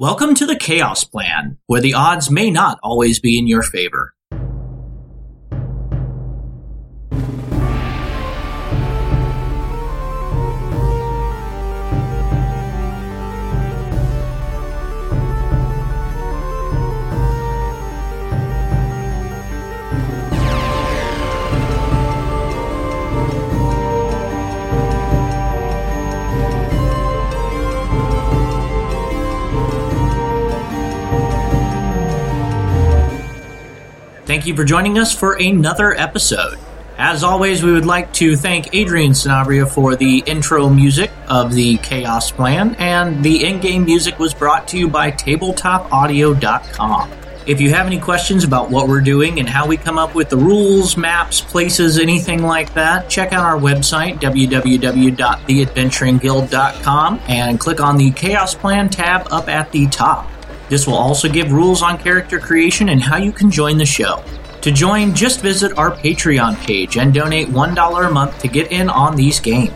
Welcome to the Chaos Plan, where the odds may not always be in your favor. You for joining us for another episode. As always, we would like to thank Adrian Sanabria for the intro music of the Chaos Plan, and the in game music was brought to you by TabletopAudio.com. If you have any questions about what we're doing and how we come up with the rules, maps, places, anything like that, check out our website, www.theadventuringguild.com, and click on the Chaos Plan tab up at the top. This will also give rules on character creation and how you can join the show. To join, just visit our Patreon page and donate $1 a month to get in on these games.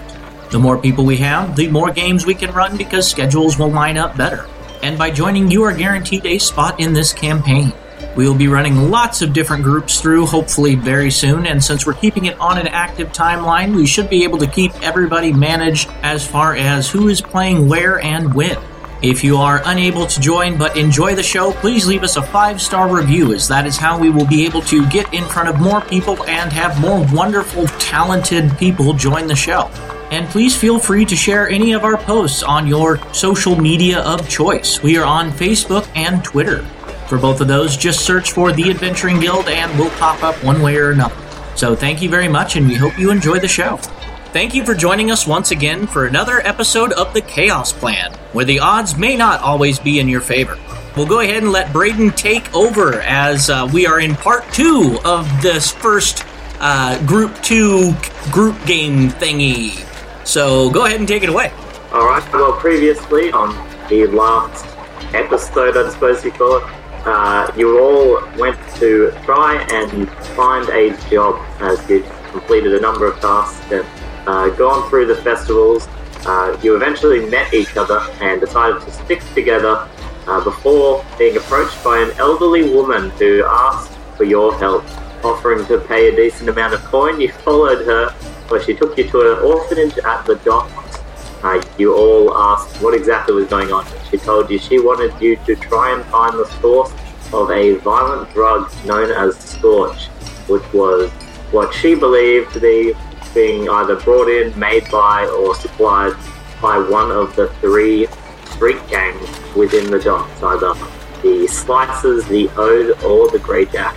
The more people we have, the more games we can run because schedules will line up better. And by joining, you are guaranteed a spot in this campaign. We will be running lots of different groups through, hopefully very soon, and since we're keeping it on an active timeline, we should be able to keep everybody managed as far as who is playing where and when. If you are unable to join but enjoy the show, please leave us a five star review, as that is how we will be able to get in front of more people and have more wonderful, talented people join the show. And please feel free to share any of our posts on your social media of choice. We are on Facebook and Twitter. For both of those, just search for The Adventuring Guild and we'll pop up one way or another. So thank you very much, and we hope you enjoy the show. Thank you for joining us once again for another episode of the Chaos Plan, where the odds may not always be in your favor. We'll go ahead and let Braydon take over as uh, we are in part two of this first uh, group two group game thingy. So go ahead and take it away. All right. Well, previously on the last episode, I suppose you call it, uh, you all went to try and find a job as you completed a number of tasks and uh, gone through the festivals. Uh, you eventually met each other and decided to stick together uh, before being approached by an elderly woman who asked for your help, offering to pay a decent amount of coin. You followed her, where she took you to an orphanage at the docks. Uh, you all asked what exactly was going on. She told you she wanted you to try and find the source of a violent drug known as Scorch, which was what she believed to be being either brought in, made by, or supplied by one of the three street gangs within the docks, either the Slicers, the Ode, or the Grey Jack.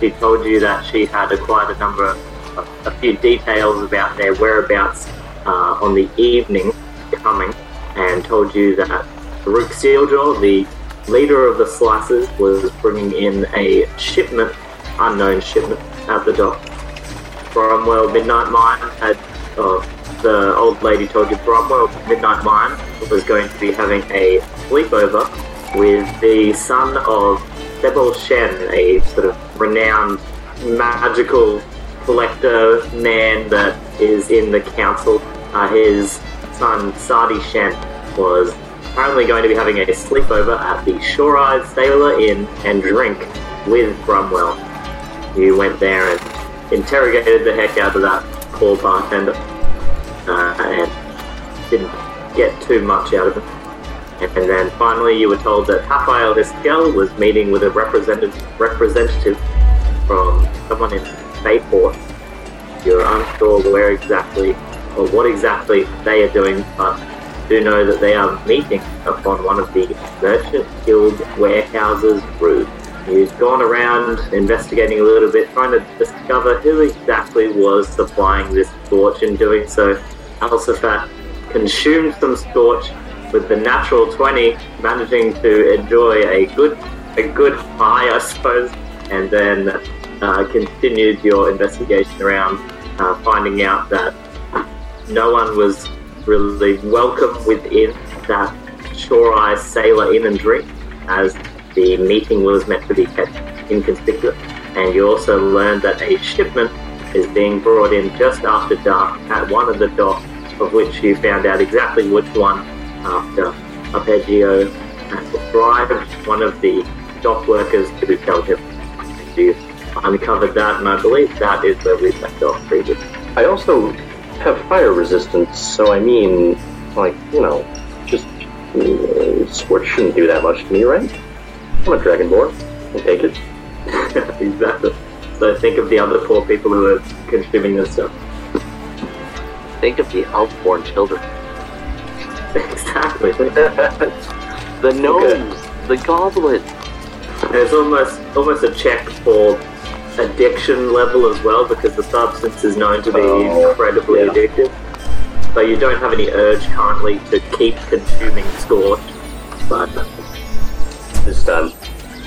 She told you that she had acquired a number of a, few details about their whereabouts uh, on the evening coming, and told you that Farouk Sealjaw, the leader of the Slicers, was bringing in a shipment, unknown shipment, at the dock. Bromwell Midnight Mine had, oh, the old lady told you Bromwell Midnight Mine was going to be having a sleepover with the son of Sebel Shen, a sort of renowned magical collector man that is in the council. Uh, his son Sadi Shen was apparently going to be having a sleepover at the Shore Eyed Sailor Inn and drink with Bromwell. You went there and interrogated the heck out of that poor bartender uh, and didn't get too much out of him. And then finally, you were told that Hafael Hiskel was meeting with a representative representative from someone in Bayport. You're unsure where exactly or what exactly they are doing, but do know that they are meeting upon one of the Merchant Guild warehouses roofs. He's gone around investigating a little bit, trying to discover who exactly was supplying this scorch. In doing so, Alsaphat consumed some scorch with the natural 20, managing to enjoy a good a good high, I suppose, and then uh, continued your investigation around, uh, finding out that no one was really welcome within that Shore Eye Sailor Inn and Drink, as the meeting was meant to be kept inconspicuous. And you also learned that a shipment is being brought in just after dark at one of the docks, of which you found out exactly which one after Arpeggio bribed one of the dock workers to tell him. You uncovered that, and I believe that is where we left off previously. I also have fire resistance, so I mean, like, you know, just uh, shouldn't do that much to me, right? I'm a dragonborn. I take it. exactly. So think of the other poor people who are consuming this stuff. Think of the elf-born children. Exactly. The gnomes, the goblins. There's almost almost a check for addiction level as well because the substance is known to be Oh, incredibly yeah. addictive. So you don't have any urge currently to keep consuming scorch. But This time.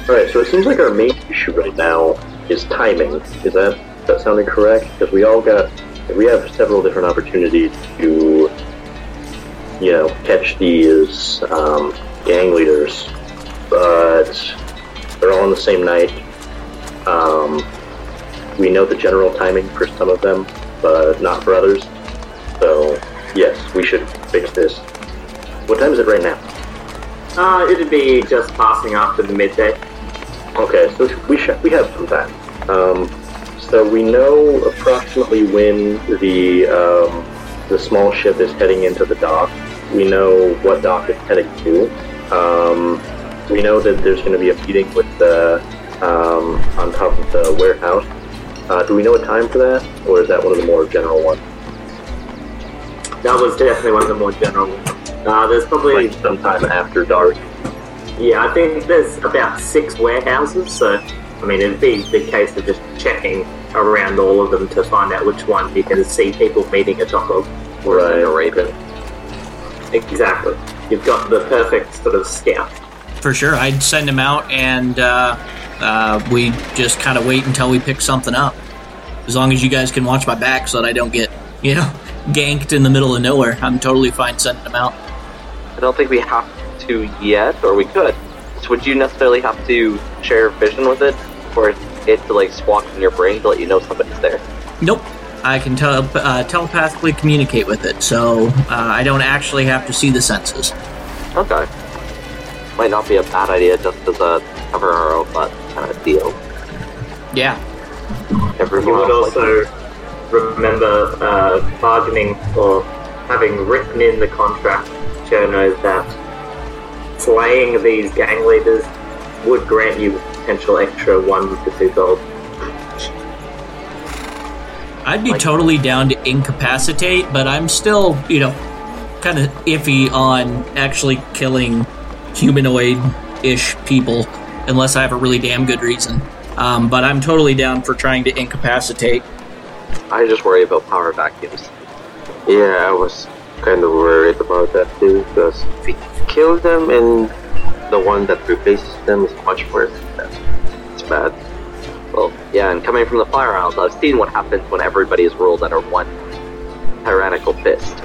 Alright, so it seems like our main issue right now is timing. Is that that sounding correct? Because we all got we have several different opportunities to you know, catch these um, gang leaders, but they're all on the same night. Um, we know the general timing for some of them, but not for others. So, yes, we should fix this. What time is it right now? Uh, it'd be just passing after the midday. Okay, so we sh- we have some time. Um, so we know approximately when the um, the small ship is heading into the dock. We know what dock it's heading to. Um, we know that there's going to be a meeting with the um, on top of the warehouse. Uh, do we know a time for that, or is that one of the more general ones? That was definitely one of the more general ones. Uh, there's probably Like sometime after dark. Yeah, I think there's about six warehouses, so I mean it'd be the case of just checking around all of them to find out which one you can see people meeting a dock of. Right. Raven. Exactly. You've got the perfect sort of scout. For sure, I'd send him out, and uh, uh, we just kind of wait until we pick something up. As long as you guys can watch my back, so that I don't get, you know, ganked in the middle of nowhere, I'm totally fine sending them out. I don't think we have to yet, or we could. So would you necessarily have to share vision with it, for it to like squawk in your brain to let you know somebody's there? Nope. I can tele- uh, telepathically communicate with it, so uh, I don't actually have to see the senses. Okay. Might not be a bad idea just as a cover our own butt kind of deal. Yeah. Everyone You would else, like, also remember uh, bargaining or having written in the contract, Joe knows that slaying these gang leaders would grant you potential extra one to two gold. I'd be Like- totally down to incapacitate, but I'm still, you know, kind of iffy on actually killing humanoid ish people unless I have a really damn good reason. Um, but I'm totally down for trying to incapacitate. I just worry about power vacuums. Yeah, I was kind of worried about that too, because if we kill them and the one that replaces them is much worse, that's it's bad. Well, yeah, and coming from the firehouse, I've seen what happens when everybody is ruled under one tyrannical fist.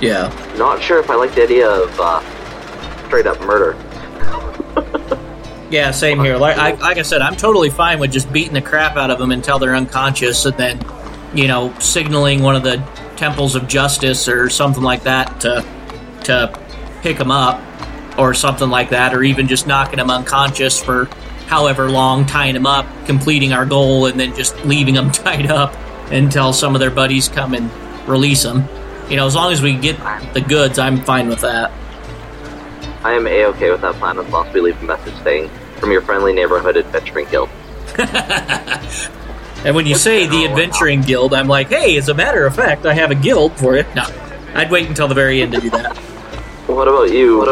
Yeah. Not sure if I like the idea of uh, straight up murder. Yeah, same here. Like, I, like I said, I'm totally fine with just beating the crap out of them until they're unconscious, and then, you know, signaling one of the temples of justice or something like that to to pick them up, or something like that, or even just knocking them unconscious for however long, tying them up, completing our goal, and then just leaving them tied up until some of their buddies come and release them. You know, as long as we get the goods, I'm fine with that. I am a okay with that plan as long as we leave a message saying, from your friendly neighborhood adventuring guild. And when you say the adventuring guild, I'm like, hey, as a matter of fact, I have a guild for it. No, I'd wait until the very end to do that. What about you? What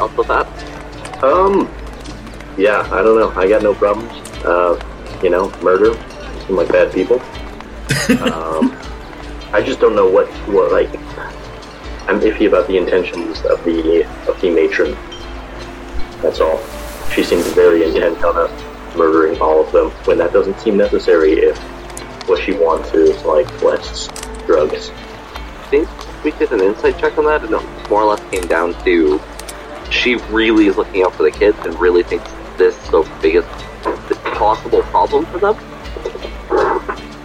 up with that? Um, yeah, I don't know. I got no problems. Uh, you know, murder seem like bad people. um, I just don't know what what like. I'm iffy about the intentions of the of the matron. That's all. She seems very intent on us murdering all of them when that doesn't seem necessary if what she wants is like less drugs. I think we did an insight check on that, and it more or less came down to she really is looking out for the kids and really thinks this is the biggest this possible problem for them.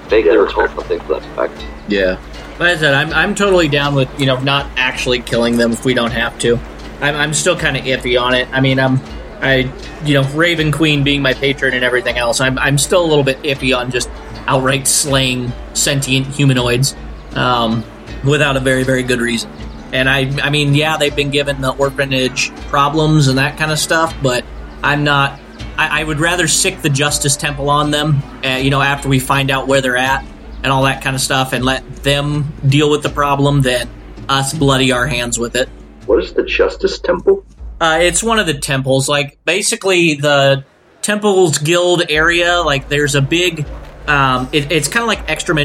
Vaguely Yeah, recall sure. something to that effect. Yeah. Like I said, I'm, I'm totally down with, you know, not actually killing them if we don't have to. I'm, I'm still kind of iffy on it. I mean, I'm I, you know, Raven Queen being my patron and everything else, I'm, I'm still a little bit iffy on just outright slaying sentient humanoids um, without a very, very good reason. And I, I mean, yeah, they've been given the orphanage problems and that kind of stuff, but I'm not. I, I would rather sic the Justice Temple on them, uh, you know, after we find out where they're at and all that kind of stuff, and let them deal with the problem than us bloody our hands with it. What is the Justice Temple? Uh, it's one of the temples. Like basically the Temples Guild area. Like there's a big. Um, it, it's kind of like extra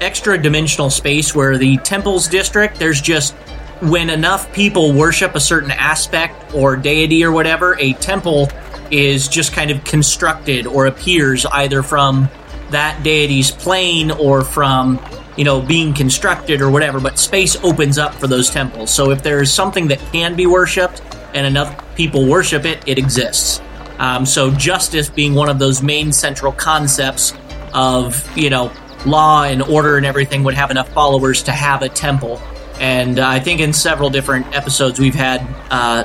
extra dimensional space where the Temples district. There's just when enough people worship a certain aspect or deity or whatever, a temple is just kind of constructed or appears either from that deity's plane or from you know being constructed or whatever but space opens up for those temples so if there's something that can be worshipped and enough people worship it it exists um, so justice being one of those main central concepts of you know law and order and everything would have enough followers to have a temple and uh, i think in several different episodes we've had uh,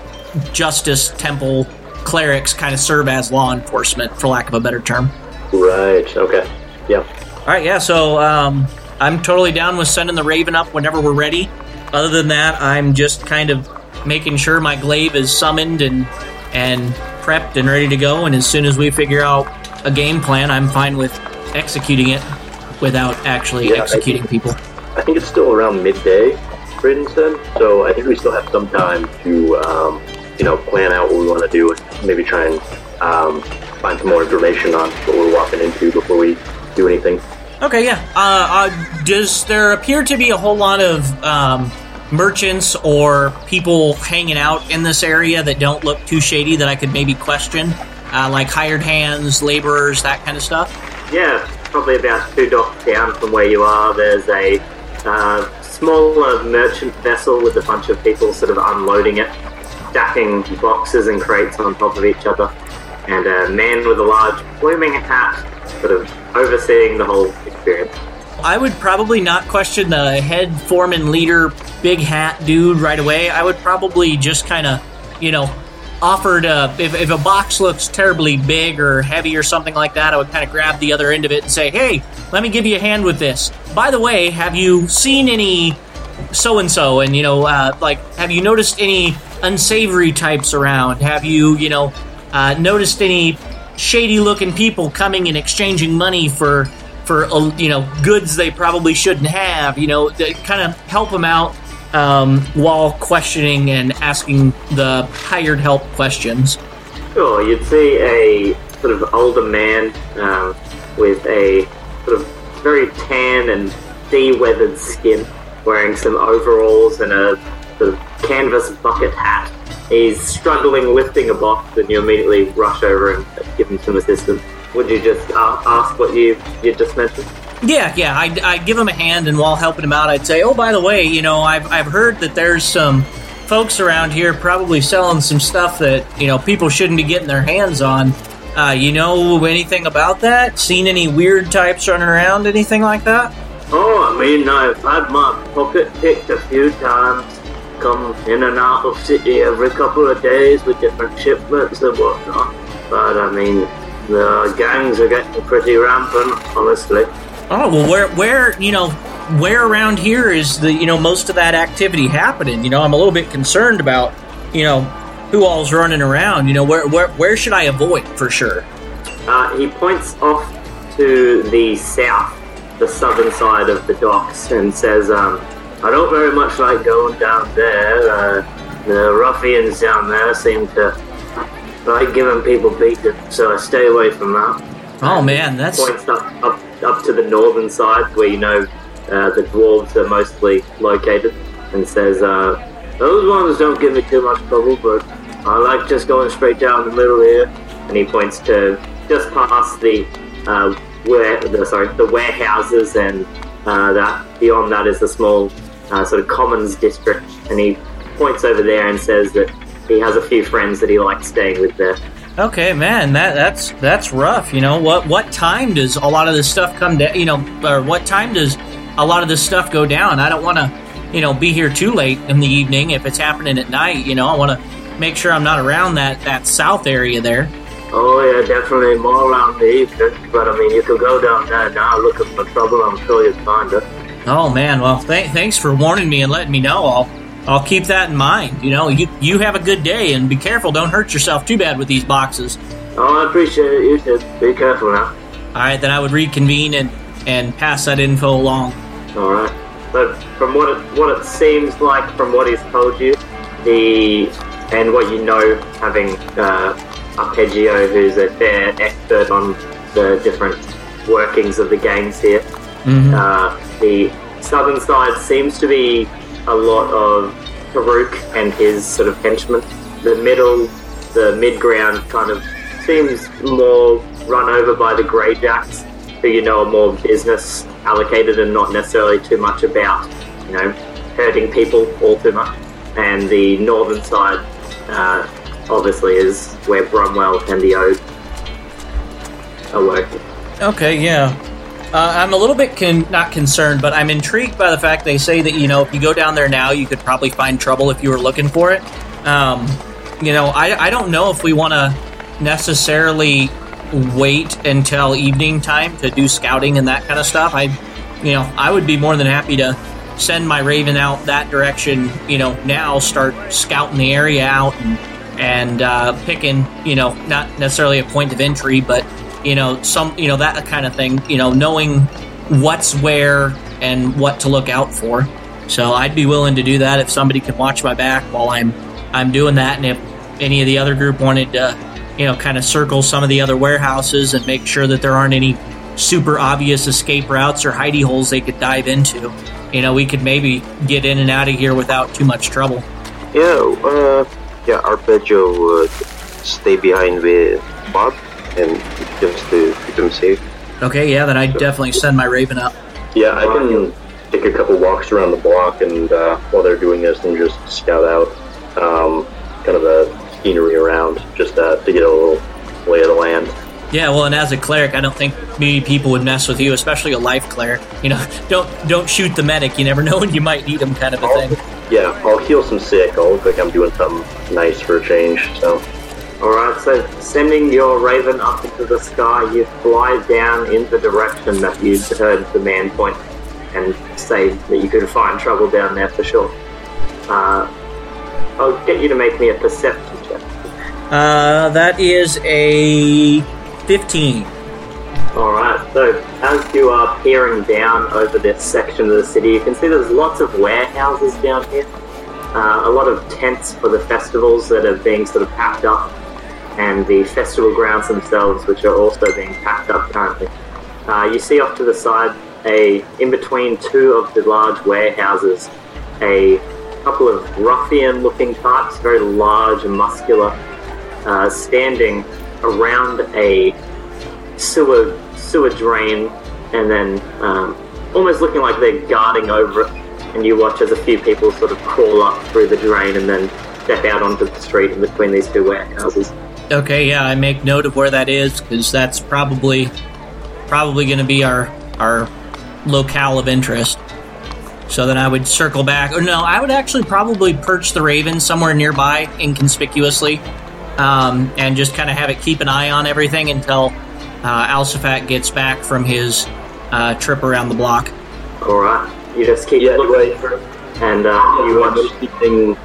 justice temple clerics kind of serve as law enforcement for lack of a better term Right. Okay. Yeah. All right. Yeah. So um, I'm totally down with sending the Raven up whenever we're ready. Other than that, I'm just kind of making sure my glaive is summoned and and prepped and ready to go. And as soon as we figure out a game plan, I'm fine with executing it without actually Yeah, I executing people. I think it's still around midday, Braydon said. So I think we still have some time to, um, you know, plan out what we want to do and maybe try and um, find some more information on what we're walking into before we do anything. Okay, yeah. Uh, uh, does there appear to be a whole lot of um, merchants or people hanging out in this area that don't look too shady that I could maybe question? Uh, like hired hands, laborers, that kind of stuff? Yeah, probably about two docks down from where you are. There's a uh, smaller merchant vessel with a bunch of people sort of unloading it, stacking boxes and crates on top of each other, and a man with a large pluming hat, sort of overseeing the whole experience. I would probably not question the head foreman leader, big hat dude right away. I would probably just kind of, you know, offer to, if, if a box looks terribly big or heavy or something like that, I would kind of grab the other end of it and say, hey, let me give you a hand with this. By the way, have you seen any so and so? And, you know, uh, like, have you noticed any unsavory types around? Have you, you know, uh, noticed any shady looking people coming and exchanging money for for you know goods they probably shouldn't have you know to kind of help them out um, while questioning and asking the hired help questions Sure, you'd see a sort of older man um, with a sort of very tan and sea-weathered skin, wearing some overalls and a sort of canvas bucket hat. He's struggling lifting a box, and you immediately rush over and give him some assistance. Would you just uh, ask what you you just mentioned? yeah yeah I'd, I'd give him a hand and while helping him out i'd say oh by the way you know i've, I've heard that there's some folks around here probably selling some stuff that you know people shouldn't be getting their hands on uh, you know anything about that seen any weird types running around anything like that Oh, I mean, I've had my pocket picked a few times. Come in and out of city every couple of days with different shipments and whatnot. But I mean, the gangs are getting pretty rampant, honestly. Oh well, where where you know where around here is the you know most of that activity happening? You know, I'm a little bit concerned about you know who all's running around. You know, where where where should I avoid for sure? Uh, he points off to the south, the southern side of the docks, and says, um, I don't very much like going down there. Uh, the ruffians down there seem to like giving people beatings, so I stay away from that. Oh man, that's Points up, up, up to the northern side where you know uh, the dwarves are mostly located, and says, uh, Those ones don't give me too much trouble, but I like just going straight down the middle here. And he points to just past the uh, where the sorry the warehouses, and uh, that beyond that is the small uh, sort of commons district. And he points over there and says that he has a few friends that he likes staying with there. okay, man. That that's that's rough. You know what what time does a lot of this stuff come down? You know, or what time does a lot of this stuff go down? I don't want to you know be here too late in the evening if it's happening at night. You know, I want to make sure I'm not around that that south area there. Oh yeah, definitely more around the eastern. But I mean, you could go down there now looking for trouble. I'm sure you'd find it. Oh man, well, th- thanks for warning me and letting me know. I'll I'll keep that in mind. You know, you you have a good day and be careful. Don't hurt yourself too bad with these boxes. Oh, I appreciate it. You should be careful now. All right, then I would reconvene and and pass that info along. All right. But from what it what it seems like, from what he's told you, the and what you know, having uh, Arpeggio, who's a fair expert on the different workings of the games here, Mhm. uh, the southern side seems to be a lot of Farouk and his sort of henchmen. The middle, the mid ground, kind of seems more run over by the Greyjacks, who you know are more business allocated and not necessarily too much about, you know, hurting people all too much. And the northern side, uh, obviously, is where Brumwell and the Ode are working. Okay, yeah. Uh, I'm a little bit con- not concerned, but I'm intrigued by the fact they say that you know if you go down there now, you could probably find trouble if you were looking for it. Um, you know, I, I don't know if we want to necessarily wait until evening time to do scouting and that kind of stuff. I, you know, I would be more than happy to send my Raven out that direction. You know, now start scouting the area out and and uh, picking. You know, not necessarily a point of entry, but you know some you know that kind of thing you know knowing what's where and what to look out for. So i'd be willing to do that if somebody could watch my back while i'm i'm doing that. And if any of the other group wanted to you know kind of circle some of the other warehouses and make sure that there aren't any super obvious escape routes or hidey holes they could dive into you know we could maybe get in and out of here without too much trouble. Yeah, uh, yeah, Arpeggio would stay behind with Bob and just to keep him safe. okay yeah then i'd definitely send my raven up Yeah, I can take a couple walks around the block and uh, while they're doing this and just scout out um, kind of the scenery around just uh, to get a little lay of the land. Yeah, well, and as a cleric, I don't think many people would mess with you, especially a life cleric. You know, don't don't shoot the medic. You never know when you might need him, kind of a thing. Yeah, I'll heal some sick. I'll look like I'm doing something nice for a change. So Alright, so sending your raven up into the sky, you fly down in the direction that you heard the man point and say that you could find trouble down there for sure. Uh, I'll get you to make me a perception check. Uh, that is a fifteen. Alright, so as you are peering down over this section of the city, you can see there's lots of warehouses down here. Uh, a lot of tents for the festivals that are being sort of packed up, and the festival grounds themselves, which are also being packed up currently. Uh, you see off to the side, a in between two of the large warehouses, a couple of ruffian-looking types, very large and muscular, uh, standing around a sewer sewer drain, and then um, almost looking like they're guarding over it. And you watch as a few people sort of crawl up through the drain and then step out onto the street in between these two warehouses. Okay, yeah, I make note of where that is because that's probably probably going to be our our locale of interest. So then I would circle back, or no, I would actually probably perch the Raven somewhere nearby, inconspicuously, um, and just kind of have it keep an eye on everything until uh, Alsaphat gets back from his uh, trip around the block. All right, you just keep Yeah, looking through, and uh, you you watch. notice anything?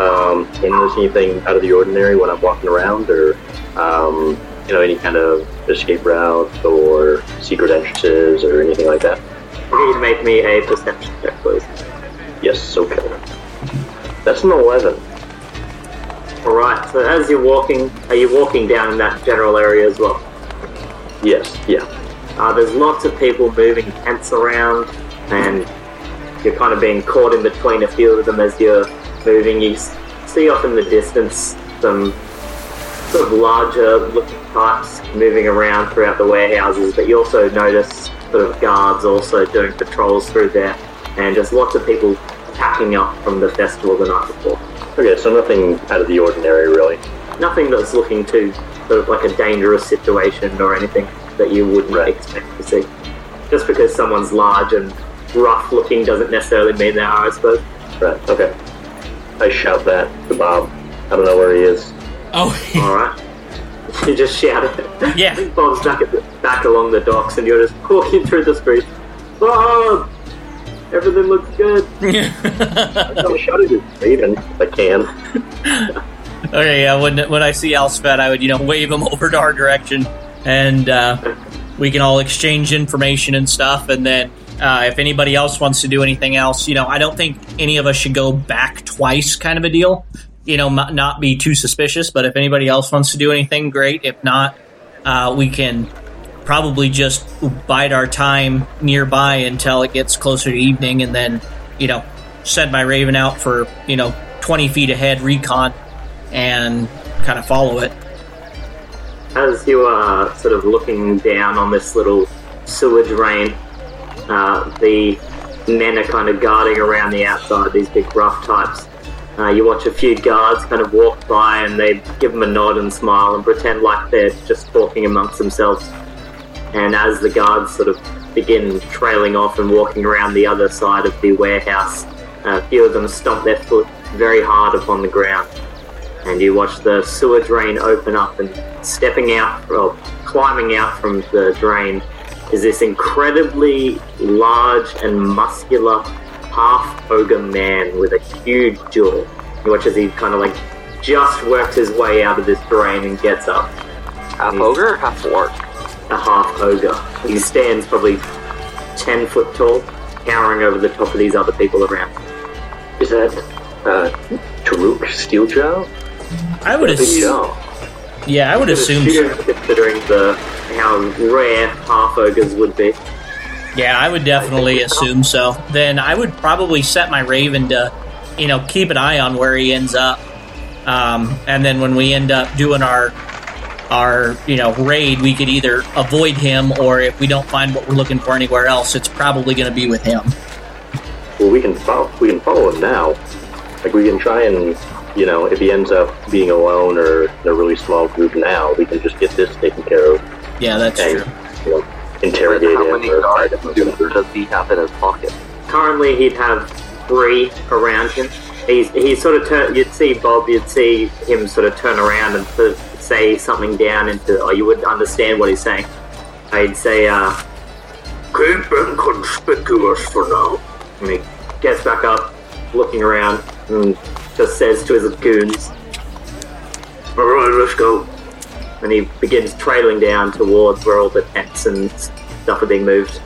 Um, you notice anything out of the ordinary when I'm walking around, or um, you know, any kind of escape routes or secret entrances or anything like that? Need you to make me a perception check, please. Yes, okay. That's an eleven. All right. So as you're walking, are you walking down in that general area as well? Yes, yeah. Uh, there's lots of people moving tents around, and you're kind of being caught in between a few of them as you're moving. You see off in the distance some sort of larger looking types moving around throughout the warehouses, but you also notice sort of guards also doing patrols through there, and just lots of people packing up from the festival the night before. Okay, so nothing out of the ordinary, really. Nothing that's looking too sort of like a dangerous situation or anything that you wouldn't Right. expect to see. Just because someone's large and rough looking doesn't necessarily mean they are, I suppose. Right, okay. I shout that to Bob. I don't know where he is. Oh, All right. You just shout it. Yeah. Bob's back at the, back along the docks, and you're just walking through the streets. Bob, everything looks good. I'm shouting at Raven if I can. Okay, yeah. When when I see Alsaphat, I would you know wave him over to our direction, and uh, we can all exchange information and stuff. And then uh, if anybody else wants to do anything else, you know, I don't think any of us should go back twice, kind of a deal. You know, m- not be too suspicious. But if anybody else wants to do anything, great. If not, uh, we can probably just bide our time nearby until it gets closer to evening, and then you know send my Raven out for you know twenty feet ahead recon and kind of follow it. As you are sort of looking down on this little sewer drain, uh, the men are kind of guarding around the outside, these big rough types. Uh, you watch a few guards kind of walk by and they give them a nod and smile and pretend like they're just talking amongst themselves. And as the guards sort of begin trailing off and walking around the other side of the warehouse, a few of them stomp their foot very hard upon the ground and you watch the sewer drain open up and stepping out or climbing out from the drain is this incredibly large and muscular half ogre man with a huge jaw. You watch as he kind of like just works his way out of this drain and gets up. Half ogre, half orc. A half ogre. He stands probably 10 foot tall, towering over the top of these other people around. Is that uh, Taruk Steeljaw? I would assume, jaw. Yeah, I would assume, Considering- so. Considering the how rare half ogres would be. yeah, I would definitely assume so. Then I would probably set my Raven to, you know, keep an eye on where he ends up, um, and then when we end up doing our our you know raid, we could either avoid him or if we don't find what we're looking for anywhere else, it's probably going to be with him. Well, we can follow. We can follow him now. Like we can try and, you know, if he ends up being alone or in a really small group now, we can just get this taken care of Yeah, that's and, true. you know, interrogate How him many or guards find do, him. does he have in his pocket? Currently, he'd have three around him. He's he sort of turn. You'd see Bob. You'd see him sort of turn around and sort of say something down into. Or you would understand what he's saying. I'd say, uh, "Keep inconspicuous for now." And he gets back up, looking around, and just says to his goons, "All right, let's go." And he begins trailing down towards where all the tents and stuff are being moved.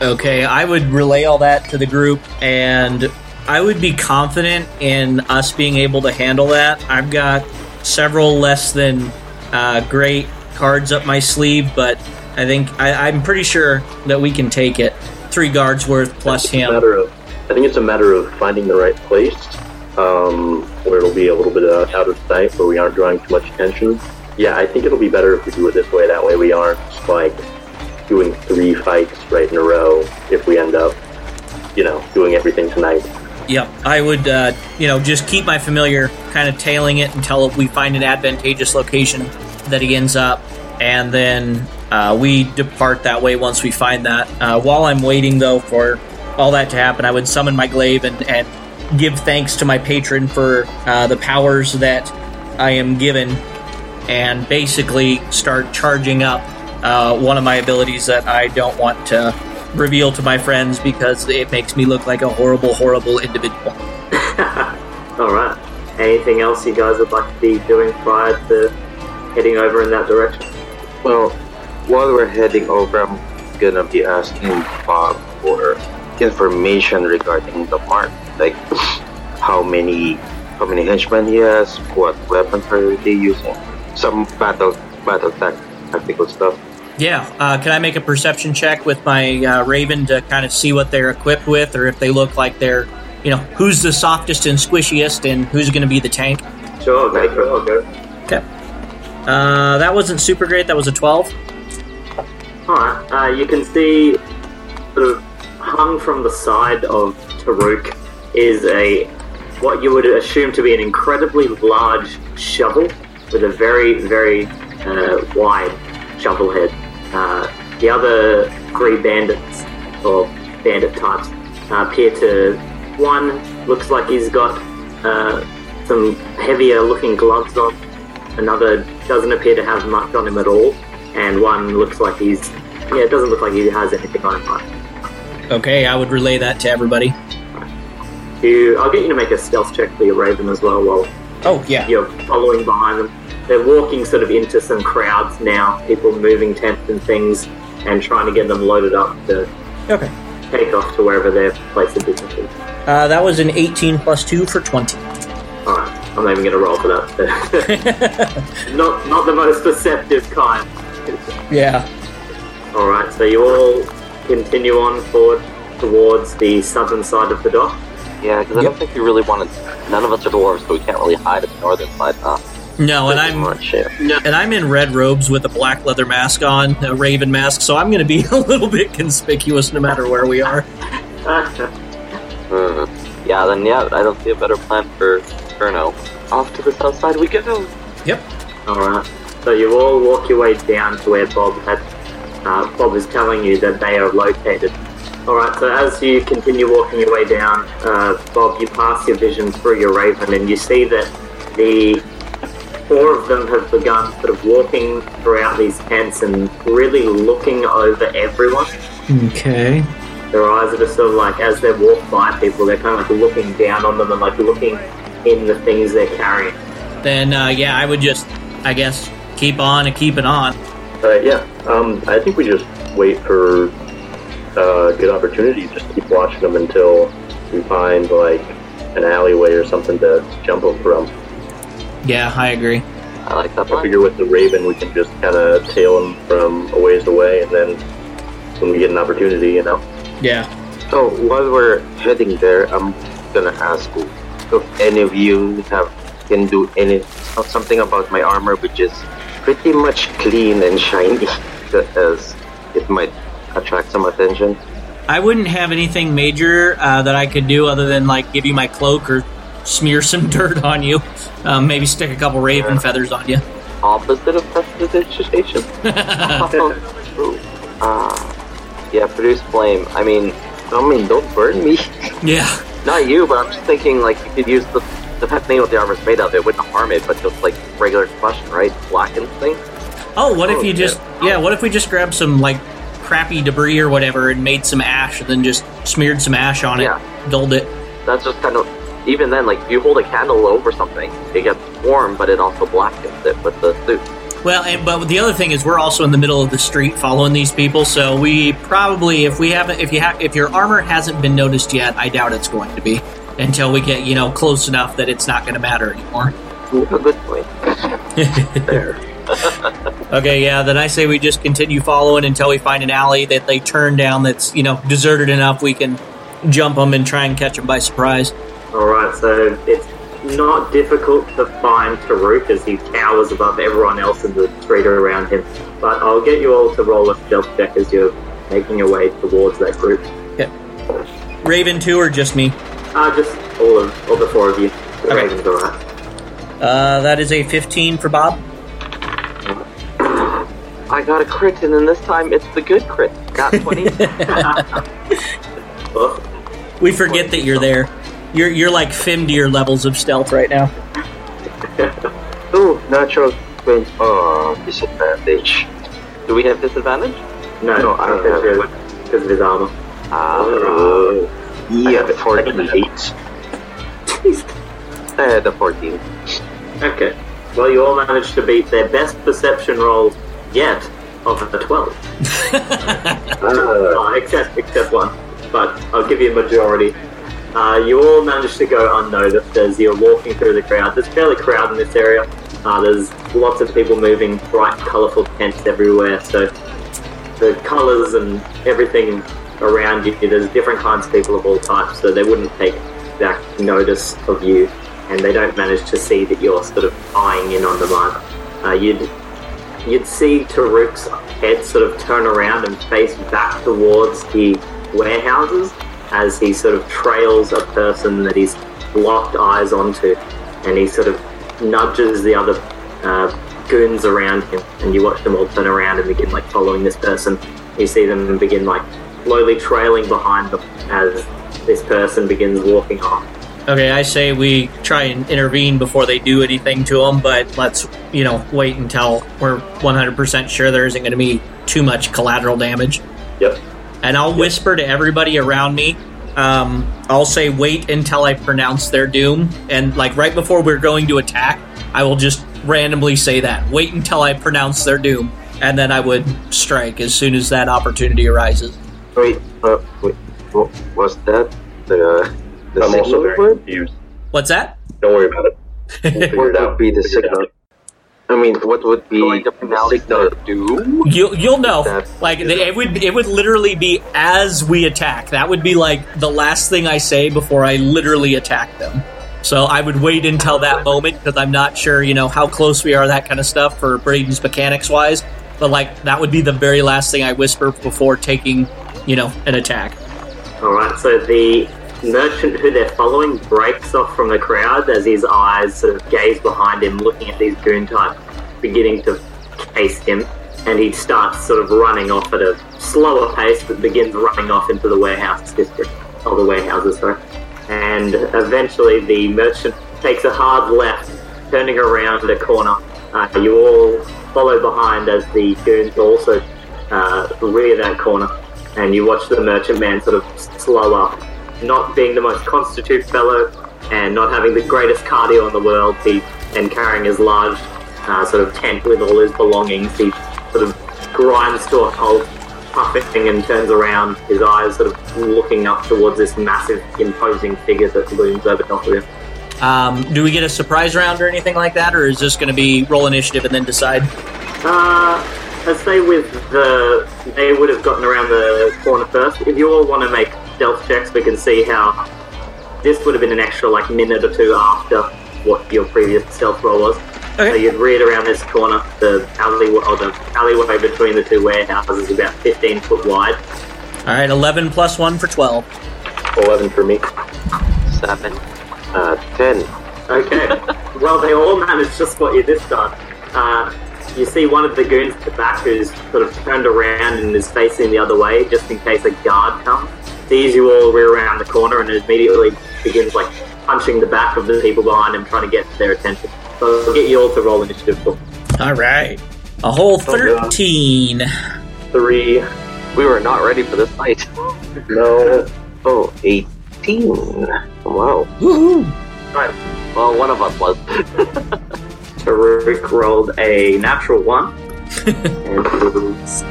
Okay, I would relay all that to the group, and I would be confident in us being able to handle that. I've got several less than uh, great cards up my sleeve, but I think I, I'm pretty sure that we can take it. Three guards worth plus It's him. of, I think it's a matter of finding the right place um, where it'll be a little bit uh, out of sight, where we aren't drawing too much attention. Yeah, I think it'll be better if we do it this way. That way, we aren't like doing three fights right in a row. If we end up, you know, doing everything tonight. Yep, I would, uh, you know, just keep my familiar kind of tailing it until we find an advantageous location that he ends up, and then uh, we depart that way once we find that. Uh, while I'm waiting, though, for all that to happen, I would summon my glaive and, and give thanks to my patron for uh, the powers that I am given, and basically start charging up uh, one of my abilities that I don't want to reveal to my friends because it makes me look like a horrible, horrible individual. All right. Anything else you guys would like to be doing prior to heading over in that direction? Well, while we're heading over, I'm gonna be asking Bob for information regarding the mark, like how many how many henchmen he has, what weapons are they using, some battle battle tac- tactical stuff. Yeah, uh, can I make a perception check with my uh, Raven to kind of see what they're equipped with, or if they look like they're, you know, who's the softest and squishiest, and who's going to be the tank? Sure, make it. I'll. Okay. Uh, that wasn't super great. That was a twelve. All right. Uh, you can see, sort of hung from the side of Taruk is a what you would assume to be an incredibly large shovel with a very, very uh, wide shovel head. Uh, the other three bandits or bandit types appear to one looks like he's got uh, some heavier looking gloves on. Another doesn't appear to have much on him at all, and one looks like he's yeah, it doesn't look like he has anything on him. Okay, I would relay that to everybody. You, I'll get you to make a stealth check for your Raven as well while Oh yeah. you're following behind them. They're walking sort of into some crowds now, people moving tents and things, and trying to get them loaded up to Okay. take off to wherever their place of business is. Uh, that was an 18 plus 2 for 20. Alright, I'm not even going to roll for that. not, not the most perceptive kind. Yeah. Alright, so you all continue on forward towards the southern side of the dock. Yeah, because I Yep. don't think we really want to. None of us are dwarves, so we can't really hide at the northern side. Huh? No, and I'm much, yeah. and I'm in red robes with a black leather mask on, a raven mask, so I'm going to be a little bit conspicuous no matter where we are. Hmm. Yeah, then yeah, I don't see a better plan for Cherno. Off to the south side we go. Yep. Alright, so you all walk your way down to where Bob had. Uh, Bob is telling you that they are located. Alright, so as you continue walking your way down, uh, Bob, you pass your vision through your raven and you see that the four of them have begun sort of walking throughout these tents and really looking over everyone. Okay. Their eyes are just sort of like, as they walk by people, they're kind of like looking down on them and like looking in the things they're carrying. Then uh, yeah, I would just, I guess, keep on and keep it on. Alright, yeah. Um, I think we just wait for uh, a good opportunity. Just keep watching them until we find like an alleyway or something to jump them from. Yeah, I agree. I like that I figure with the Raven, we can just kind of tail them from a ways away, and then when we get an opportunity, you know. Yeah. So while we're heading there, I'm gonna ask if any of you have can do any something about my armor, which is pretty much clean and shiny, as it might attract some attention. I wouldn't have anything major uh, that I could do other than like give you my cloak or smear some dirt on you. Um, maybe stick a couple raven feathers on you. Opposite of prestidigitation. Ah. yeah, produce flame. I mean, I mean, don't burn me. Yeah. not you, but I'm just thinking like you could use the depending what the armor's made of, it wouldn't harm it, but just like regular combustion, right? Blackens things. Oh, what if Oh, you just yeah? What if we just grabbed some like crappy debris or whatever and made some ash and then just smeared some ash on it, Yeah. dulled it. That's just kind of even then, like if you hold a candle over something, it gets warm, but it also blackens it with the suit. Well, and, but the other thing is we're also in the middle of the street following these people, so we probably if we haven't if you have if your armor hasn't been noticed yet, I doubt it's going to be until we get you know close enough that it's not going to matter anymore. Good point. There. Okay, yeah, then I say we just continue following until we find an alley that they turn down that's, you know, deserted enough we can jump them and try and catch them by surprise. Alright, so it's not difficult to find Taruk as he towers above everyone else in the street around him. But I'll get you all to roll a stealth check as you're making your way towards that group. Raven 2 or just me? Uh, just all of all the four of you. Okay. Uh, that is a 15 for Bob. I got a crit, and then this time it's the good crit. Got twenty. We forget that you're there. You're you're like Fimdir levels of stealth right now. Two natural twenty. Oh, disadvantage. Do we have disadvantage? no, No, I don't have it. because of his armor. Ah. Uh, yeah, I fourteen. got an eight. I had fourteen. Okay. Well, you all managed to beat their best perception roll yet of the 12. Ah, Uh, except, except one. But I'll give you a majority. Uh, you all managed to go unnoticed as you're walking through the crowd. There's fairly crowded in this area. Uh, there's lots of people moving, bright, colourful tents everywhere. So the colours and everything around you, there's different kinds of people of all types. So they wouldn't take exact notice of you, and they don't manage to see that you're sort of eyeing in on them either. Uh, you'd you'd see Taruk's head sort of turn around and face back towards the warehouses as he sort of trails a person that he's locked eyes onto, and he sort of nudges the other uh, goons around him, and you watch them all turn around and begin like following this person. You see them begin like slowly trailing behind them as this person begins walking off. Okay, I say we try and intervene before they do anything to them, but let's, you know, wait until we're 100% sure there isn't going to be too much collateral damage. Yep. And I'll whisper to everybody around me. Um, I'll say, wait until I pronounce their doom. And, like, right before we're going to attack, I will just randomly say that. Wait until I pronounce their doom. And then I would strike as soon as that opportunity arises. Wait, uh, wait, what was that? The, the I'm also signal very word? confused. What's that? Don't worry about it. We'll it What out. would be the Figure it signal? out. I mean, what would be Going to the pronounce signal? the doom? You'll you'll know. That- Like the, it would it would literally be as we attack. That would be like the last thing I say before I literally attack them. So I would wait until that moment because I'm not sure, you know, how close we are, that kind of stuff for Braydon's mechanics wise. But like that would be the very last thing I whisper before taking, you know, an attack. Alright, so the merchant who they're following breaks off from the crowd as his eyes sort of gaze behind him, looking at these goon types beginning to chase him, and he starts sort of running off at a slower pace, but begins running off into the warehouse district, or the warehouses, sorry. And eventually the merchant takes a hard left, turning around a corner. Uh, you all follow behind as the goons also uh, rear that corner, and you watch the merchant man sort of slow up. Not being the most constitute fellow, and not having the greatest cardio in the world, he and carrying his large uh, sort of tent with all his belongings, he sort of grinds to a halt, puffing and turns around, his eyes sort of looking up towards this massive, imposing figure that looms over top of him. Um, do we get a surprise round or anything like that, or is this going to be roll initiative and then decide? Uh, I'd say with the they would have gotten around the corner first. If you all want to make stealth checks, we can see how this would have been an extra like minute or two after what your previous stealth roll was. Okay. So you'd read around this corner. The alleyway or the alleyway between the two warehouses is about 15 foot wide. All right, eleven plus one for twelve. 11 for me. Seven. Uh, 10. Okay. well, they all managed to spot you this time. Uh, you see one of the goons at the back who's sort of turned around and is facing the other way just in case a guard comes. Sees you all rear around the corner and immediately begins like punching the back of the people behind him, trying to get their attention. So I'll get you all to roll initiative. for- All right, a whole oh, thirteen. Three. We were not ready for this fight. No. Oh, 18. Wow. Woohoo! Well, one of us was. Taruk rolled a natural one, and his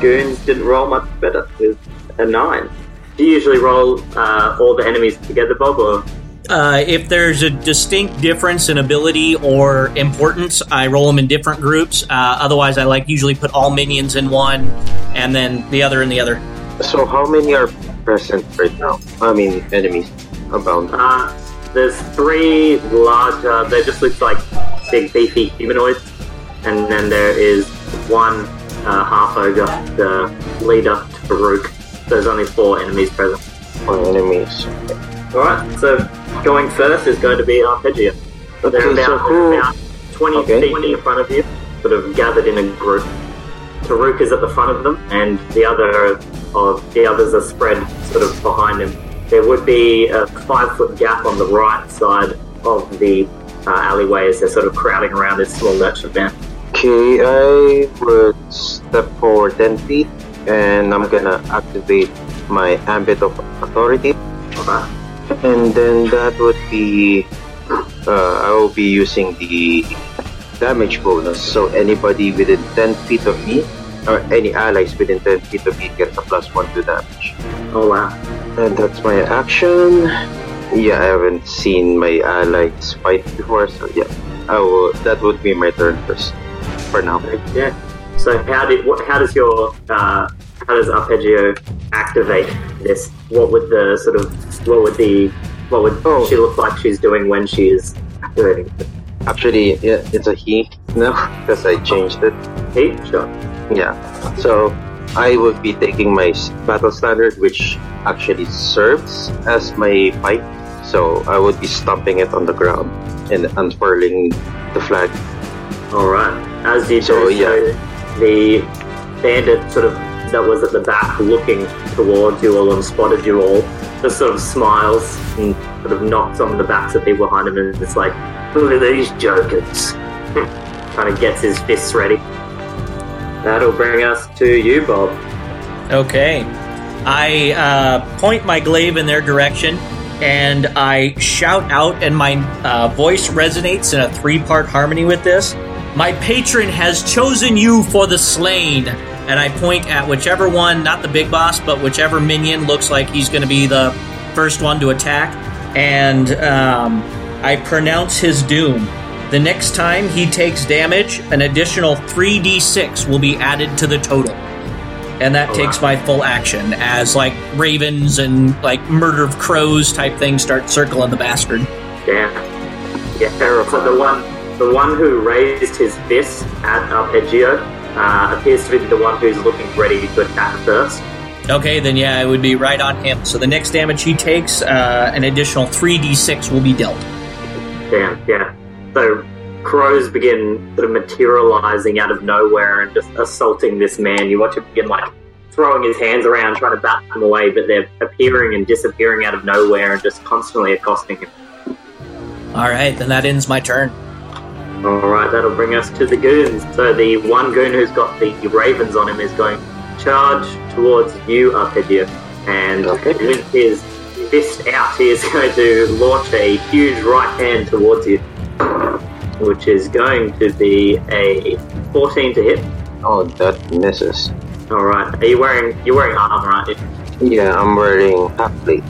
goons didn't roll much better with a nine. Do you usually roll uh, all the enemies together, Bob, or Uh, if there's a distinct difference in ability or importance, I roll them in different groups. Uh, otherwise, I like usually put all minions in one, and then the other in the other. So, how many are present right now? I mean, enemies abound. Uh, there's three larger, they just look like big beefy humanoids, and then there is one uh, half ogre, the leader, Farouk. So there's only four enemies present. Four enemies. Alright, so going first is going to be Arpeggio. They're Okay, so about, who- about 20 Okay. feet in front of you, sort of gathered in a group. Taruk is at the front of them, and the other of the others are spread sort of behind him. There would be a five foot gap on the right side of the uh, alleyway as they're sort of crowding around this small merchant man. Okay, I would step forward 10 feet and I'm gonna activate my ambit of authority. Alright. And then that would be. Uh, I will be using the damage bonus. So anybody within 10 feet of me, or any allies within 10 feet of me, gets a plus 1 to damage. Oh wow. And that's my action. Yeah, I haven't seen my allies fight before, so yeah. I will, that would be my turn first. For now. Yeah. So how did what? How does your uh, how does Arpeggio activate this? What would the sort of what would the what would Oh. she look like she's doing when she is activating? Actually, yeah, it's a he now because I changed it. Heat shot. Yeah. So I would be taking my battle standard, which actually serves as my pipe. So I would be stomping it on the ground and unfurling the flag. All right. As you So, do so, the bandit sort of that was at the back looking towards you all and spotted you all. just sort of smiles and sort of knocks on the backs of people behind him and it's like, look at these jokers. kind of gets his fists ready. That'll bring us to you, Bob. Okay. I uh, point my glaive in their direction and I shout out, and my uh, voice resonates in a three part harmony with this. My patron has chosen you for the slain. And I point at whichever one, not the big boss, but whichever minion looks like he's going to be the first one to attack. And um, I pronounce his doom. The next time he takes damage, an additional 3d6 will be added to the total. And that Oh, takes my full action as like ravens and like murder of crows type things start circling the bastard. Yeah. Yeah. So the one, the one who raised his fist at Arpeggio uh, appears to be the one who's looking ready to attack first. Okay, then yeah, it would be right on him. So the next damage he takes, uh, an additional 3d6 will be dealt. Damn. Yeah. So crows begin sort of materializing out of nowhere and just assaulting this man. You watch him begin like throwing his hands around, trying to bat them away, but they're appearing and disappearing out of nowhere and just constantly accosting him. All right, then that ends my turn. All right, that'll bring us to the goons. So the one goon who's got the ravens on him is going to charge towards you, Arpeggio, and Okay. with his fist out, he is going to launch a huge right hand towards you, which is going to be a 14 to hit. Oh, that misses. All right, are you wearing you're wearing armor, aren't you? Yeah, I'm wearing plate.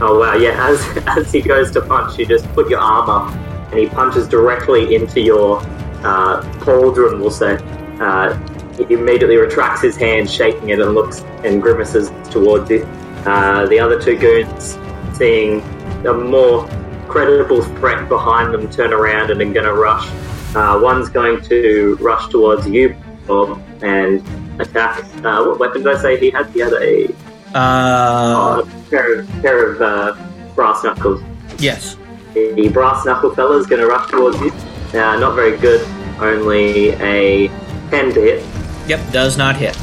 Oh wow, yeah. As as he goes to punch, you just put your arm up, and he punches directly into your uh, pauldron. We'll say. Uh, he immediately retracts his hand, shaking it, and looks and grimaces towards you. Uh, the other two goons, seeing a more credible threat behind them, turn around and are going to rush. Uh, one's going to rush towards you, Bob, and attack. Uh, what weapon did I say he had? He had a Uh, a pair of, pair of uh, brass knuckles. yes. The brass knuckle fella is going to rush towards you. Uh, not very good. Only a 10 to hit. Yep, does not hit.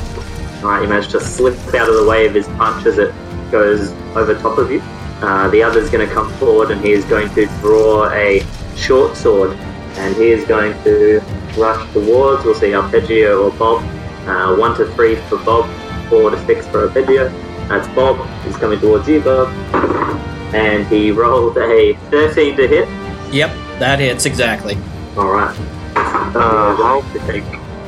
Alright, you managed to slip out of the way of his punch as it goes over top of you. Uh, the other's going to come forward and he is going to draw a short sword. And he is going to rush towards, we'll see, Arpeggio or Bob. Uh, 1 to 3 for Bob, 4 to 6 for Arpeggio. That's Bob. He's coming towards you, Bob. And he rolled a 13 to hit. Yep, that hits exactly. Alright. Uh, how-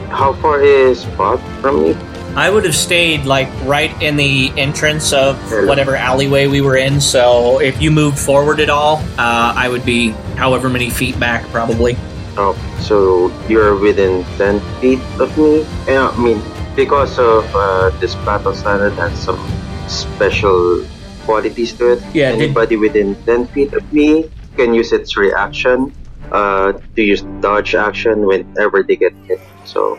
How far is Bob from me? I would have stayed like right in the entrance of whatever alleyway we were in. So if you moved forward at all, uh, I would be however many feet back, probably. Oh, so you're within 10 feet of me? Yeah, I mean, because of uh, this battle standard has some special qualities to it. Yeah, did- Anybody within 10 feet of me can use its reaction uh, to use dodge action whenever they get hit. So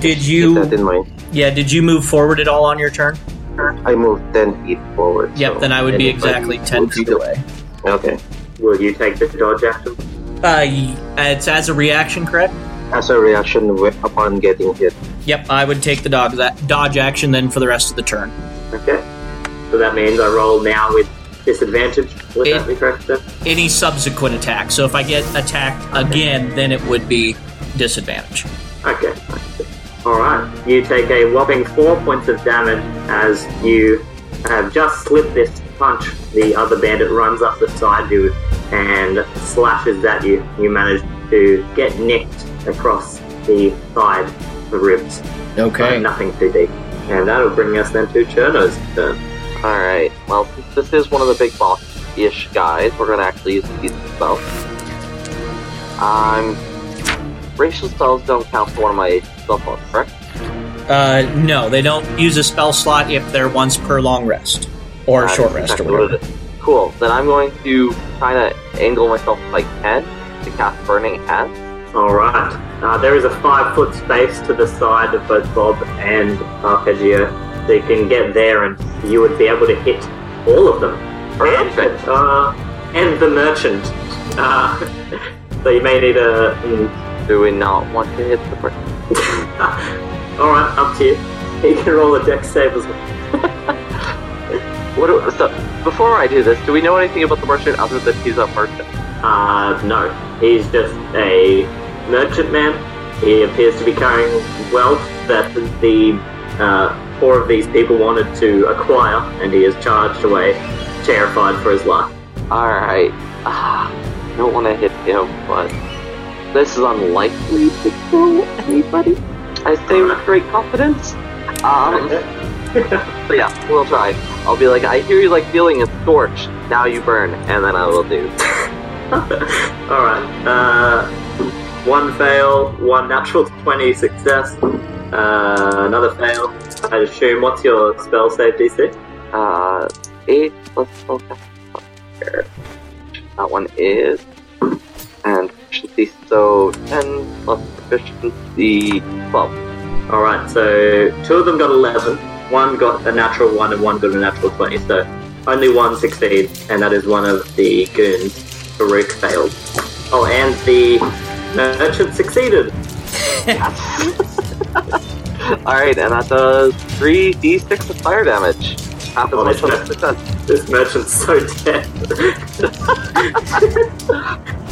Did keep that you? in mind. Yeah, did you move forward at all on your turn? I moved 10 feet forward. Yep, so then I would be anybody exactly ten would feet away. Okay. Will you take the dodge action? Uh, y- it's as a reaction, correct? As a reaction wi- upon getting hit. Yep, I would take the dog that dodge action then for the rest of the turn. Okay. So that means I roll now with disadvantage. Would It- that be correct then? Any subsequent attack. So if I get attacked again, then it would be disadvantage. Okay. Alright. You take a whopping four points of damage as you have just slipped this punch. The other bandit runs up beside you and slashes at you. You manage to get nicked across the side, of the ribs. But nothing too deep. And that'll bring us then to Cherno's turn. Alright, well, since this is one of the big boss-ish guys, we're gonna actually use these spells. Um, racial spells don't count for one of my spell slots, correct? Uh, no, they don't use a spell slot if they're once per long rest or Uh, short rest or exactly what whatever. it is. Cool, then I'm going to kind of angle myself like ten to cast Burning Hand. Alright. Uh, there is a five foot space to the side of both Bob and Arpeggio. So you can get there and you would be able to hit all of them. Perfect. And, uh, and the merchant. Uh, so you may need a. Do we not want to hit the person? Alright, up to you. You can roll a Dex save as well. What do, so, before I do this, do we know anything about the merchant other than he's a merchant? Uh, no, he's just a merchant man. He appears to be carrying wealth that the uh, four of these people wanted to acquire, and he is charged away, terrified for his life. Alright. Ah, I don't want to hit him, but this is unlikely to kill anybody. I say with great confidence. Um, but yeah, we'll try. I'll be like, I hear you like feeling a scorch. Now you burn, and then I will do. Alright, uh, one fail, one natural 20 success, uh, another fail. I assume, what's your spell save DC? Uh, eight. Let's look here. That one is and So ten plus proficiency twelve. Alright, so two of them got 11, one got a natural 1, and one got a natural 20, so only one succeeds, and that is one of the goons. Farouk failed. Oh, and the merchant succeeded. All right, and that does three d6 of fire damage. Half Oh, much that's as success. This merchant's so dead.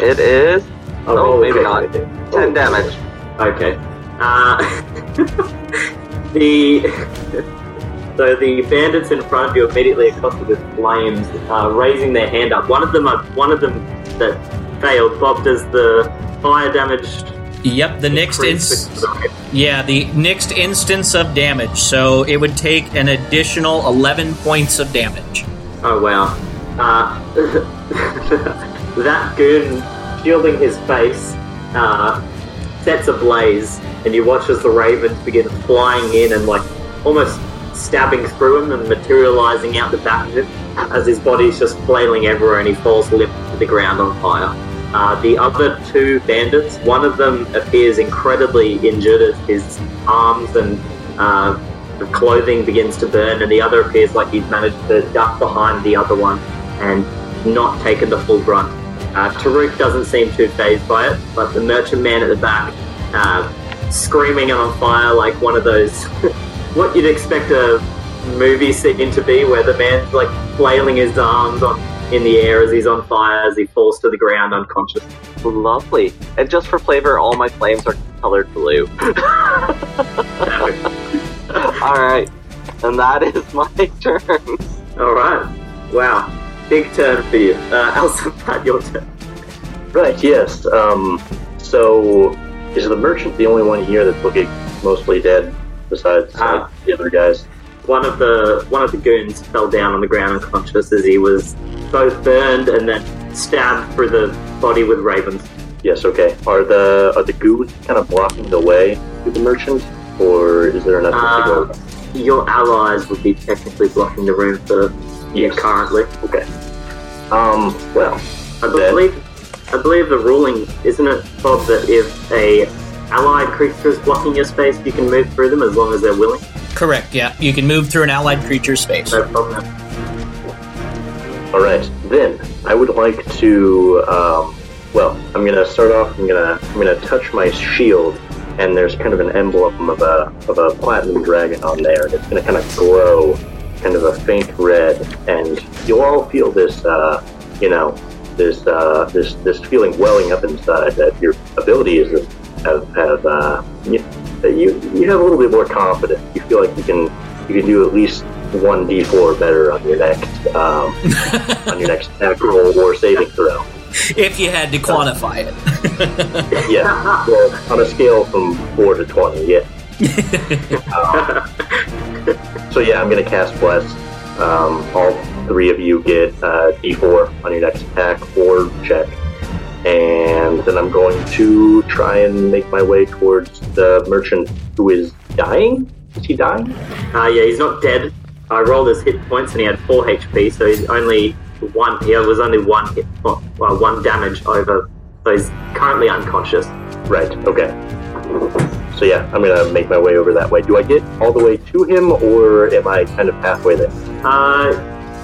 It is Oh, Oh, maybe not. okay. ten damage. Okay. Uh, the so the bandits in front of you immediately accosted with flames, uh, raising their hand up. One of them, uh, one of them that failed. Bob does the fire damage. Yep, the next increase ins- because of it? yeah, the next instance of damage. So it would take an additional 11 points of damage. Oh wow. Uh, that goon shielding his face uh, sets ablaze, and you watch as the ravens begin flying in and like almost stabbing through him and materializing out the back of him as his body's just flailing everywhere and he falls limp to the ground on fire. Uh, the other two bandits, one of them appears incredibly injured as his arms and uh, clothing begins to burn, and the other appears like he's managed to duck behind the other one and not taken the full brunt. Uh, Taruk doesn't seem too fazed by it, but the merchant man at the back, uh, screaming and on fire like one of those, what you'd expect a movie scene to be, where the man's like flailing his arms on in the air as he's on fire as he falls to the ground unconscious. Lovely. And just for flavor, all my flames are colored blue. All right, and that is my turn. All right, wow, big turn for you, uh, Elsa. Your turn. Right, yes. Um, so, is the merchant the only one here that's looking mostly dead besides like, Ah. the other guys? one of the one of the goons fell down on the ground unconscious as he was both burned and then stabbed through the body with ravens. Yes, okay. Are the are the goons kind of blocking the way to the merchant, or is there enough Uh, to go? your allies would be technically blocking the room for you Yes. currently. Okay. Um. Well, I believe I believe the ruling isn't it, Bob, that if a allied creature is blocking your space, you can move through them as long as they're willing. Correct, yeah. You can move through an allied creature's space. No problem. all right. Then I would like to. Um, well, I'm gonna start off. I'm gonna I'm gonna touch my shield, and there's kind of an emblem of a of a platinum dragon on there. and It's gonna kind of glow, kind of a faint red, and you'll all feel this. Uh, you know, this uh, this this feeling welling up inside that your abilities have have uh, you, you you have a little bit more confidence. You feel like you can you can do at least one d4 better on your next um, on your next attack roll or saving throw. If you had to quantify it. Yeah, well, on a scale from four to twenty, yeah. Um, so yeah, I'm gonna cast bless. Um, all three of you get uh, d4 on your next attack or check, and then I'm going to try and make my way towards the merchant who is dying. Is he dying? Uh, yeah, he's not dead. I rolled his hit points and he had four HP, so he's only one. He was only one hit, well, one damage over. So he's currently unconscious. Right. Okay. So yeah, I'm gonna make my way over that way. Do I get all the way to him, or am I kind of halfway there? Uh,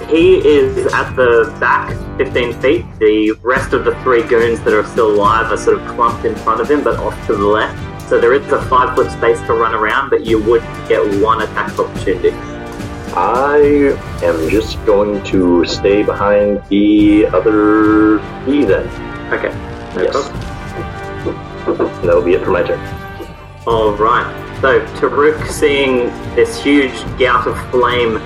he is at the back, 15 feet. The rest of the three goons that are still alive are sort of clumped in front of him, but off to the left. So there is a five foot space to run around, but you would get one attack opportunity. I am just going to stay behind the other three then. Okay. No Yes. problem. That'll be it for my turn. All right. So Taruk, seeing this huge gout of flame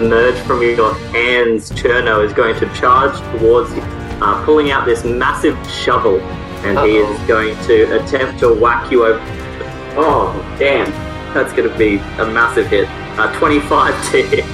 emerge from your hands, Cherno is going to charge towards you, uh, pulling out this massive shovel, and he is going to attempt to whack you over. Oh, damn! That's going to be a massive hit. Uh, 25 to hit.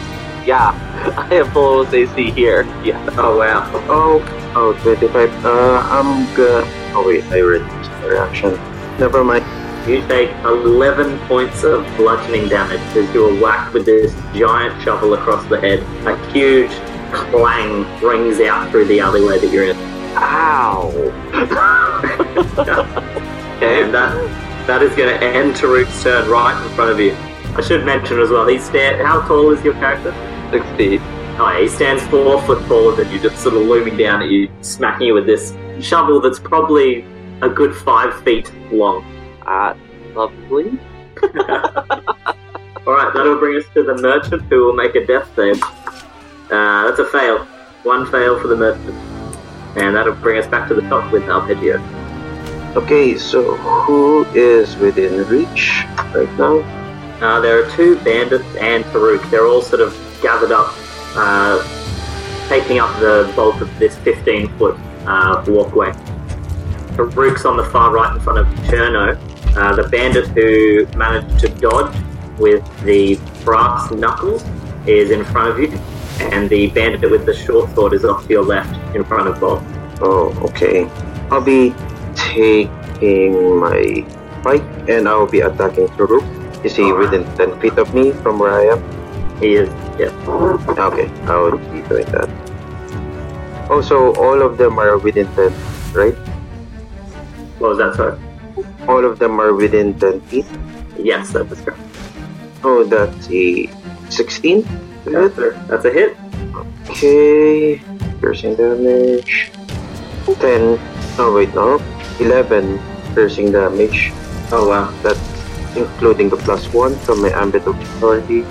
Yeah, I have full AC here. Yeah. Oh wow. Oh, oh, 25. Uh, I'm good. Oh, wait, I read this reaction. Never mind. You take 11 points of bludgeoning damage as you are whacked with this giant shovel across the head. A huge clang rings out through the alleyway that you're in. Ow. And that that is going to end Taruk's turn right in front of you. I should mention as well, he stand. How tall is your character? Six feet. Oh, yeah, he stands four foot taller than you, just sort of looming down at you, smacking you with this shovel that's probably a good five feet long. Ah, lovely. All right, that'll bring us to the merchant, who will make a death save. Uh, that's a fail. One fail for the merchant, and that'll bring us back to the top with Arpeggio. Okay, so who is within reach right now? Uh, there are two bandits and Farouk. They're all sort of gathered up, uh, taking up the bulk of this 15 foot uh, walkway. Farouk's on the far right in front of Cherno. Uh, the bandit who managed to dodge with the brass knuckles is in front of you, and the bandit with the short sword is off to your left in front of Bob. Oh, okay. I'll be taking my pike and I'll be attacking Turuk. Is he within 10 feet of me from where I am? He is, yes. Okay, I will be doing that. Also, all of them are within 10, right? What was that, sorry? All of them are within 10 feet. Yes, that was correct. Oh, that's a 16? That's a, that's a hit. Okay, piercing damage. 10. Oh, wait, no. 11 piercing damage. Oh, wow. That's including the plus 1 from my ambit of authority.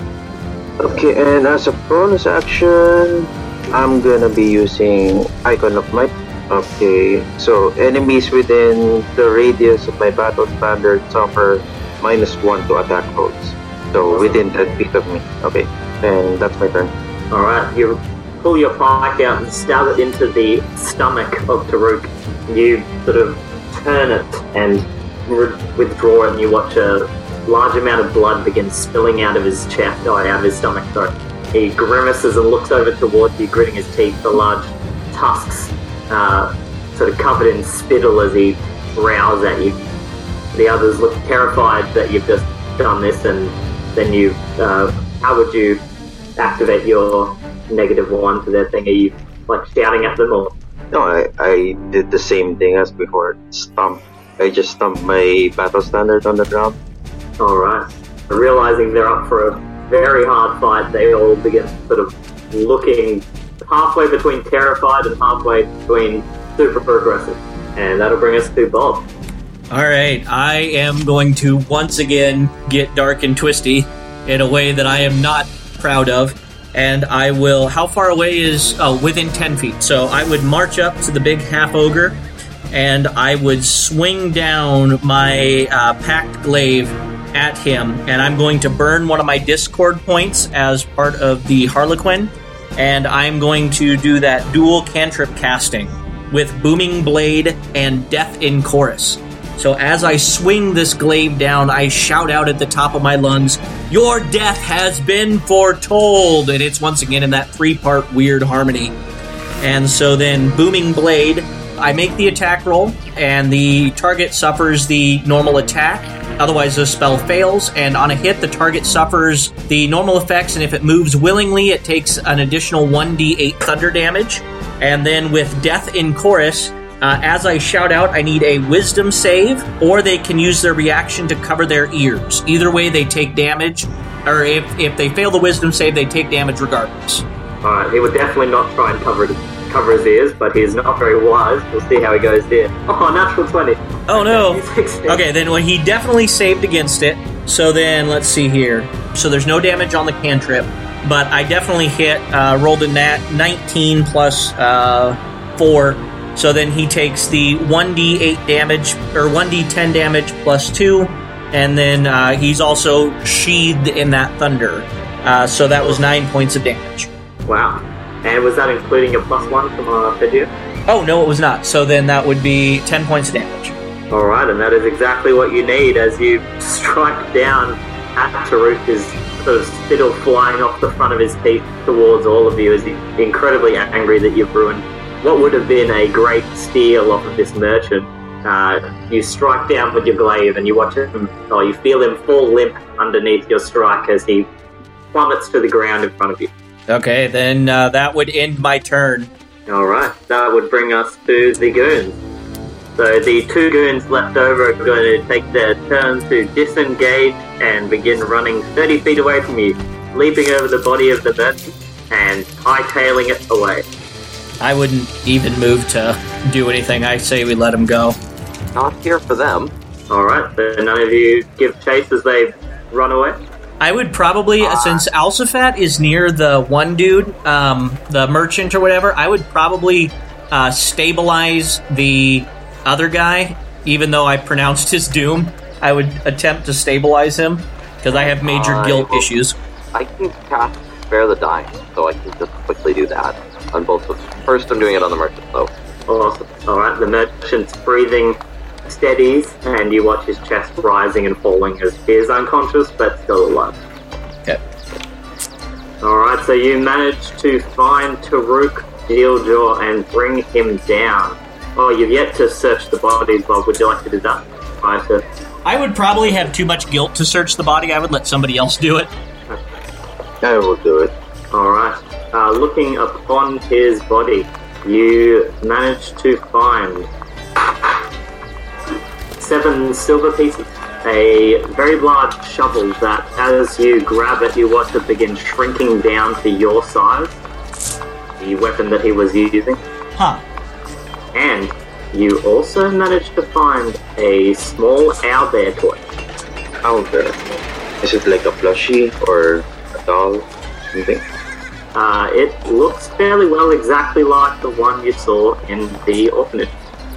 Okay, and as a bonus action, I'm gonna be using Icon of Might. Okay, so enemies within the radius of my battle standard suffer minus 1 to attack rolls. So within 10 feet of me. Okay, and that's my turn. All right, you pull your pike out and stab it into the stomach of Taruk. You sort of turn it and re- withdraw it, and you watch a large amount of blood begin spilling out of his chest, or out of his stomach. Sorry. He grimaces and looks over towards you, gritting his teeth. The large tusks, uh, sort of covered in spittle, as he growls at you. The others look terrified that you've just done this, and then you. Uh, how would you activate your negative one to their thing? Are you like shouting at them or? No, I, I did the same thing as before. Stomp. I just stomped my battle standard on the ground. Alright. Realizing they're up for a very hard fight, they all begin sort of looking halfway between terrified and halfway between super progressive. And that'll bring us to Bob. All right, I am going to once again get dark and twisty in a way that I am not proud of. And I will. How far away is. Oh, within 10 feet. So I would march up to the big half ogre and I would swing down my uh, pact glaive at him. And I'm going to burn one of my discord points as part of the Harlequin. And I'm going to do that dual cantrip casting with Booming Blade and Death in Chorus. So as I swing this glaive down, I shout out at the top of my lungs, Your death has been foretold! And it's once again in that three part weird harmony. And so then, Booming Blade, I make the attack roll, and the target suffers the normal attack. Otherwise, the spell fails, and on a hit, the target suffers the normal effects, and if it moves willingly, it takes an additional 1d8 thunder damage. And then with Death in Chorus, uh, as I shout out, I need a wisdom save, or they can use their reaction to cover their ears. Either way, they take damage, or if, if they fail the wisdom save, they take damage regardless. Alright, he would definitely not try and cover, it, cover his ears, but he's not very wise. We'll see how he goes there. Oh, natural 20. Oh no! Okay, then when he definitely saved against it. So then let's see here. So there's no damage on the cantrip. but I definitely hit. Uh, rolled a nat 19 plus uh, four, so then he takes the 1d8 damage or 1d10 damage plus two, and then uh, he's also sheathed in that thunder. Uh, so that was nine points of damage. Wow. And was that including a plus one from uh, Arpeggio? Oh no, it was not. So then that would be 10 points of damage. All right, and that is exactly what you need as you strike down at Taruk, his sort of spittle flying off the front of his teeth towards all of you as he's incredibly angry that you've ruined what would have been a great steal off of this merchant. Uh, you strike down with your glaive and you watch him, or you feel him fall limp underneath your strike as he plummets to the ground in front of you. Okay, then uh, that would end my turn. All right, that would bring us to the goons. So the two goons left over are going to take their turn to disengage and begin running 30 feet away from you, leaping over the body of the merchant and hightailing it away. I wouldn't even move to do anything. I say we let them go. Not here for them. All right, so none of you give chase as they run away. I would probably, since Alsaphat is near the one dude, um, the merchant or whatever, I would probably uh, stabilize the other guy, even though I pronounced his doom. I would attempt to stabilize him because I have major I guilt will- issues. I can cast Spare the Dying, so I can just quickly do that on both of First, I'm doing it on the merchant, though. Awesome. All right, the merchant's breathing steadies, and you watch his chest rising and falling as he is unconscious but still alive. Okay. All right, so you manage to find Taruk Dealjaw and bring him down. Oh, you've yet to search the bodies. Well, would you like to do that? Prior to I would probably have too much guilt to search the body. I would let somebody else do it. I will do it. All right. Uh, looking upon his body, you manage to find seven silver pieces, a very large shovel that, as you grab it, you watch it begin shrinking down to your size. The weapon that he was using, Huh. and you also managed to find a small owlbear toy. Owlbear. Is it like a plushie or a doll? Something? Uh, it looks fairly well exactly like the one you saw in the orphanage.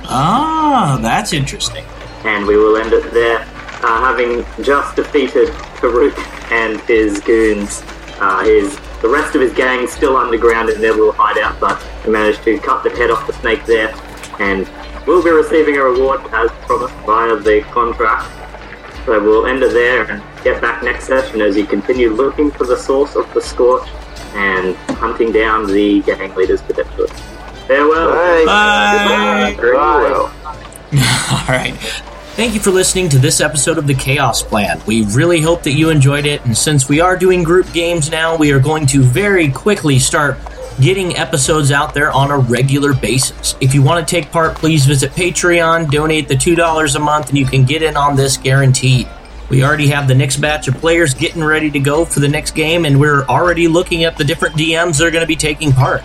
Ah, that's interesting. And we will end it there. Uh, having just defeated Karuk and his goons, uh, his the rest of his gang still underground in their little hideout, but we managed to cut the head off the snake there, and we'll be receiving a reward as promised via the contract. So we'll end it there and get back next session as you continue looking for the source of the scorch and hunting down the gang leaders potentially. Farewell. Bye. Very well. All right. Thank you for listening to this episode of the Chaos Plan. We really hope that you enjoyed it, and since we are doing group games now, we are going to very quickly start getting episodes out there on a regular basis. If you want to take part, please visit Patreon, donate the $2 a month, and you can get in on this guaranteed. We already have the next batch of players getting ready to go for the next game, and we're already looking at the different DMs that are going to be taking part.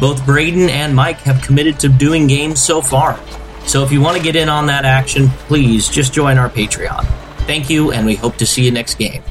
Both Braydon and Mike have committed to doing games so far. So if you want to get in on that action, please just join our Patreon. Thank you, and we hope to see you next game.